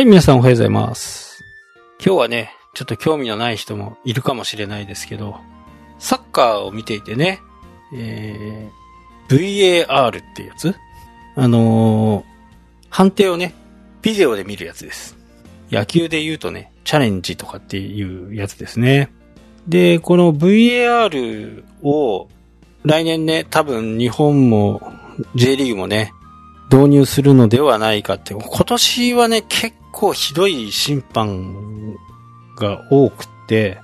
はい、皆さんおはようございます。今日はね、ちょっと興味のない人もいるかもしれないですけど、サッカーを見ていてね、えー、VAR ってやつあのー、判定をね、ビデオで見るやつです。野球で言うとね、チャレンジとかっていうやつですね。で、この VAR を来年ね、多分日本も J リーグもね、導入するのではないかって。今年はね、結構ひどい審判が多くて、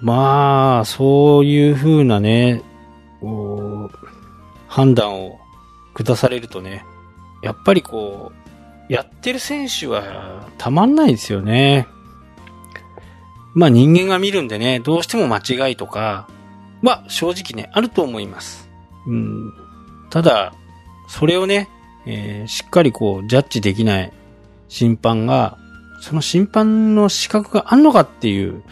まあ、そういう風なね、判断を下されるとね、やっぱりこう、やってる選手はたまんないですよね。まあ人間が見るんでね、どうしても間違いとかは正直ね、あると思います。うん。ただ、それをね、えーしっかりこう、ジャッジできない審判が、その審判の資格があんのかっていう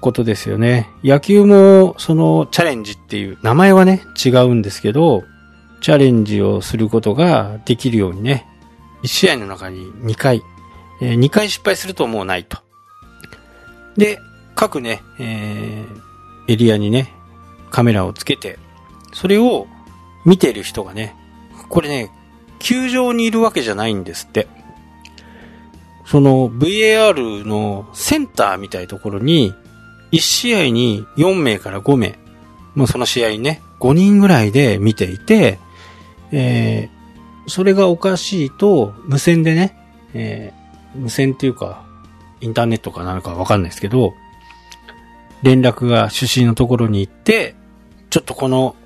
ことですよね。野球も、その、チャレンジっていう、名前はね、違うんですけど、チャレンジをすることができるようにね、1試合の中に2回、え2回失敗するともうないと。で、各ね、えーエリアにね、カメラをつけて、それを見てる人がね、これね、球場にいるわけじゃないんですって。その VAR のセンターみたいなところに、1試合に4名から5名、もうその試合ね、5人ぐらいで見ていて、えー、それがおかしいと、無線でね、えー、無線っていうか、インターネットかなのかわかんないですけど、連絡が主審のところに行って、ちょっとこの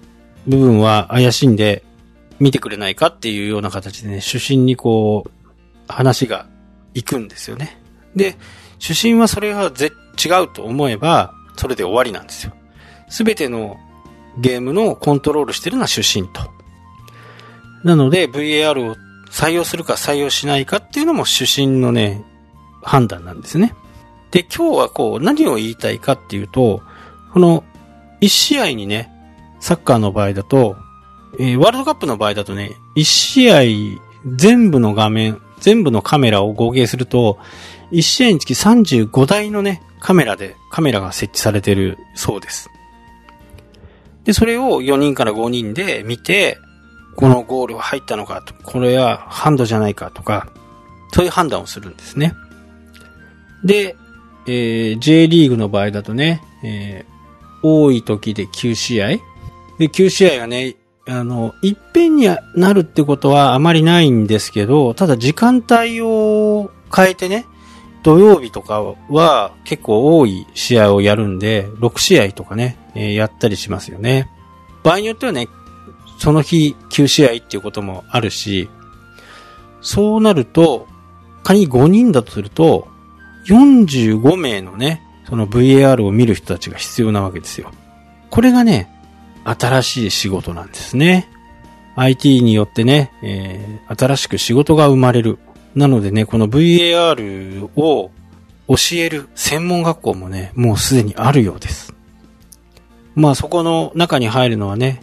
部分は怪しいんで、見てくれないかっていうような形でね、主審にこう、話が行くんですよね。で、主審はそれがぜ違うと思えば、それで終わりなんですよ。すべてのゲームのコントロールしてるのは主審と。なので、VAR を採用するか採用しないかっていうのも主審のね、判断なんですね。で、今日はこう、何を言いたいかっていうと、この、一試合にね、サッカーの場合だと、えーワールドカップの場合だとね、一試合全部の画面、全部のカメラを合計すると、一試合につき35台のね、カメラで、カメラが設置されてるそうです。で、それを4人から5人で見て、このゴールは入ったのかと、これはハンドじゃないかとか、そういう判断をするんですね。で、えー J リーグの場合だとね、えー多い時で9試合で、9試合がね、あの、いっぺんになるってことはあまりないんですけど、ただ時間帯を変えてね、土曜日とかは結構多い試合をやるんで、6試合とかね、えーやったりしますよね。場合によってはね、その日9試合っていうこともあるし、そうなると、仮に5人だとすると、45名のね、その VAR を見る人たちが必要なわけですよ。これがね、新しい仕事なんですね。IT によってね、えー新しく仕事が生まれる。なのでね、この VAR を教える専門学校もね、もうすでにあるようです。まあそこの中に入るのはね、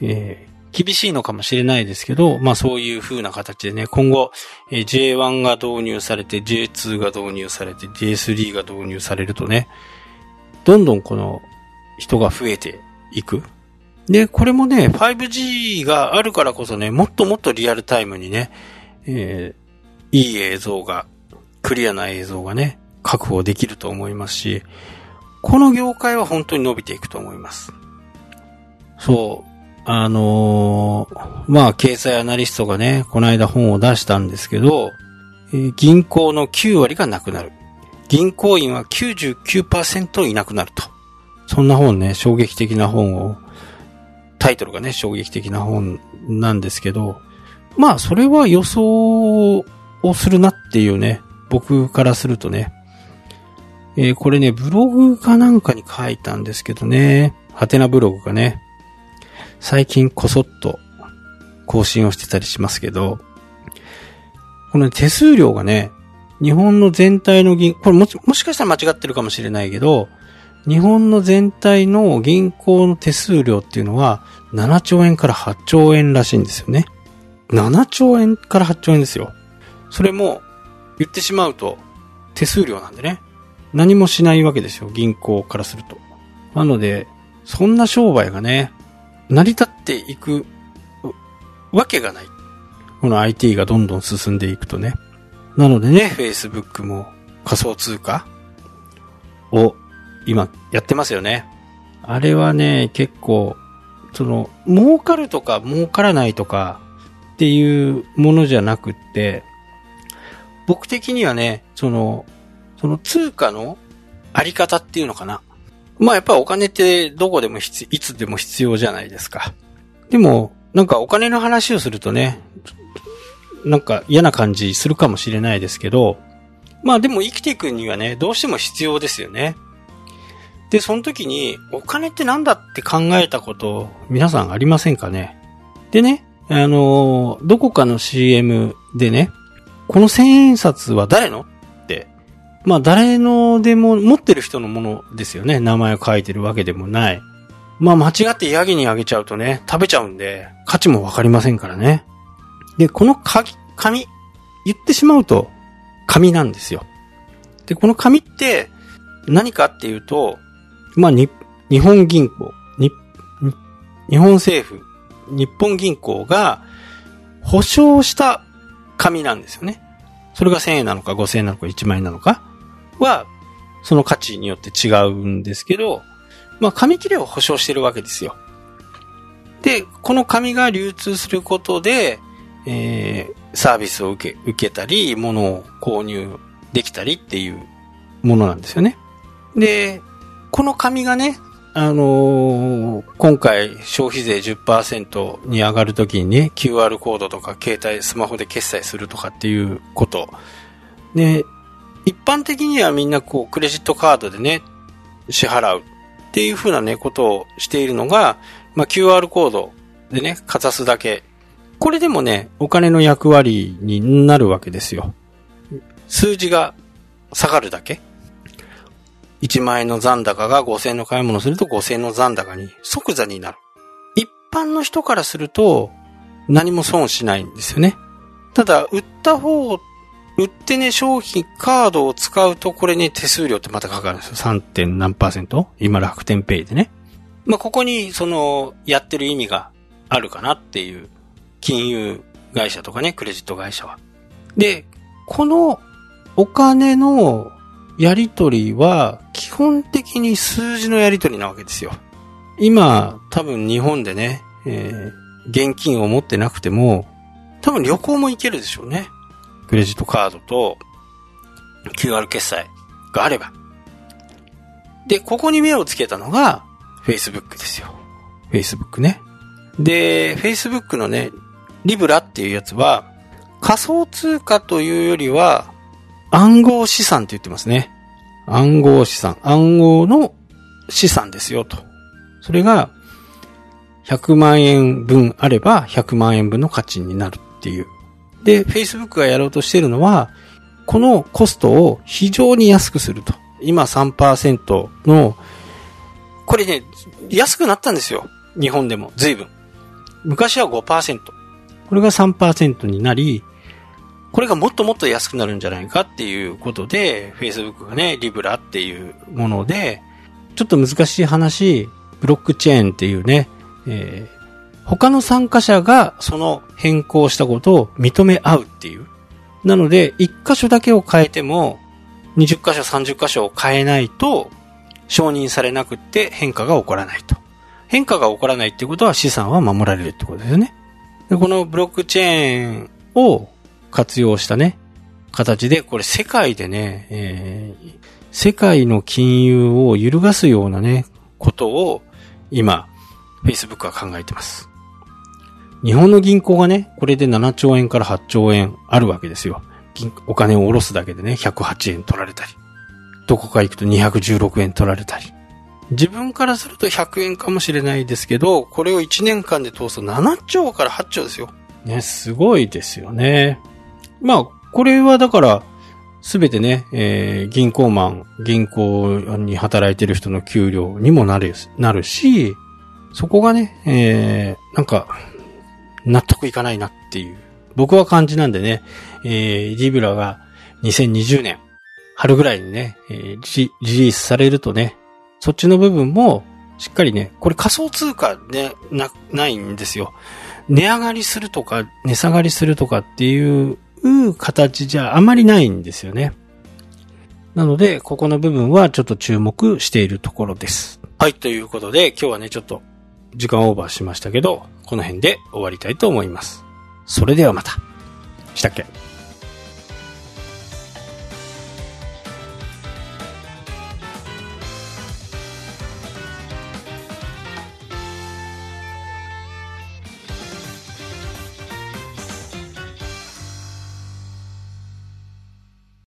えー厳しいのかもしれないですけど、まあそういう風な形でね、今後、えー J1 が導入されて、J2 が導入されて、J3 が導入されるとね、どんどんこの人が増えていく。で、これもね、5G があるからこそね、もっともっとリアルタイムにね、えーいい映像が、クリアな映像がね、確保できると思いますし、この業界は本当に伸びていくと思います。そう。あのーまあ、経済アナリストがね、この間本を出したんですけど、えー銀行の9割がなくなる。銀行員は99%いなくなると。そんな本ね、衝撃的な本を、タイトルがね、衝撃的な本なんですけど、まあ、それは予想をするなっていうね、僕からするとね、えーこれね、ブログかなんかに書いたんですけどね、ハテナブログがね、最近こそっと更新をしてたりしますけど、この手数料がね、日本の全体の銀、これももしかしたら間違ってるかもしれないけど、日本の全体の銀行の手数料っていうのは7兆円から8兆円らしいんですよね。7兆円から8兆円ですよ。それも言ってしまうと手数料なんでね。何もしないわけですよ、銀行からすると。なので、そんな商売がね、成り立っていくわけがない。この IT がどんどん進んでいくとね。なのでね、Facebook も仮想通貨を今やってますよね。あれはね、結構、その、儲かるとか儲からないとかっていうものじゃなくって、僕的にはね、その、その通貨のあり方っていうのかな。まあやっぱお金ってどこでも必、いつでも必要じゃないですか。でも、なんかお金の話をするとね、なんか嫌な感じするかもしれないですけど、まあでも生きていくにはね、どうしても必要ですよね。で、その時に、お金ってなんだって考えたこと、皆さんありませんかね？でね、あのどこかの CM でね、この千円札は誰の？って、まあ誰のでも持ってる人のものですよね。名前を書いてるわけでもない。まあ間違ってヤギにあげちゃうとね、食べちゃうんで、価値もわかりませんからね。で、この紙、紙、言ってしまうと、紙なんですよ。で、この紙って何かっていうと、まあ、に、日本銀行、に、日本政府、日本銀行が保証した紙なんですよね。それが1000円なのか5000円なのか1万円なのかは、その価値によって違うんですけど、まあ、紙切れを保証してるわけですよ。で、この紙が流通することで、えー、サービスを受け、受けたり、物を購入できたりっていうものなんですよね。で、この紙がね、あのー、今回消費税10%に上がるときにね、QR コードとか携帯、スマホで決済するとかっていうこと。で、一般的にはみんなこう、クレジットカードでね、支払うっていうふうなね、ことをしているのが、まあ、QR コードでね、かざすだけ。これでもね、お金の役割になるわけですよ。数字が下がるだけ。1万円の残高が5000円の買い物をすると5000円の残高に即座になる。一般の人からすると何も損しないんですよね。ただ、売った方、売ってね、商品、カードを使うと、これね、手数料ってまたかかるんですよ。3. 点何パーセント？今楽天ペイでね。まあ、ここに、その、やってる意味があるかなっていう、金融会社とかね、クレジット会社は。で、このお金のやりとりは、基本的に数字のやりとりなわけですよ。今、多分日本でね、えー、現金を持ってなくても、多分旅行も行けるでしょうね。クレジットカードと QR 決済があれば。で、ここに目をつけたのが Facebook ですよ。Facebook ね。で、Facebook のね、リブラっていうやつは仮想通貨というよりは暗号資産って言ってますね。暗号資産。暗号の資産ですよと。それが、100万円分あれば100万円分の価値になるっていう。で、Facebook がやろうとしているのは、このコストを非常に安くすると。今3%の、これね、安くなったんですよ。日本でも、随分。昔は5%。これが3%になり、これがもっともっと安くなるんじゃないかっていうことで、Facebook がね、リブラっていうもので、ちょっと難しい話、ブロックチェーンっていうね、えー、他の参加者がその変更したことを認め合うっていう。なので、1箇所だけを変えても、20箇所、30箇所を変えないと、承認されなくて変化が起こらないと。変化が起こらないってことは資産は守られるってことですよね。でこのブロックチェーンを活用したね、形で、これ世界でね、えー、世界の金融を揺るがすようなね、ことを今、Facebook は考えてます。日本の銀行がね、これで7兆円から8兆円あるわけですよ。お金を下ろすだけでね、108円取られたり。どこか行くと216円取られたり。自分からすると100円かもしれないですけど、これを1年間で通すと7兆から8兆ですよ。ね、すごいですよね。まあ、これはだから、すべてね、えー、銀行マン、銀行に働いてる人の給料にもなる、なるし、そこがね、えー、なんか、納得いかないなっていう、僕は感じなんでね、えー、リブラが2020年、春ぐらいにね、えーリリースされるとね、そっちの部分も、しっかりね、これ仮想通貨ね、な、ないんですよ。値上がりするとか、値下がりするとかっていういう形じゃあまりないんですよね。なので、ここの部分はちょっと注目しているところです。はい、ということで、今日はね、ちょっと時間オーバーしましたけど、この辺で終わりたいと思います。それではまた。したっけ？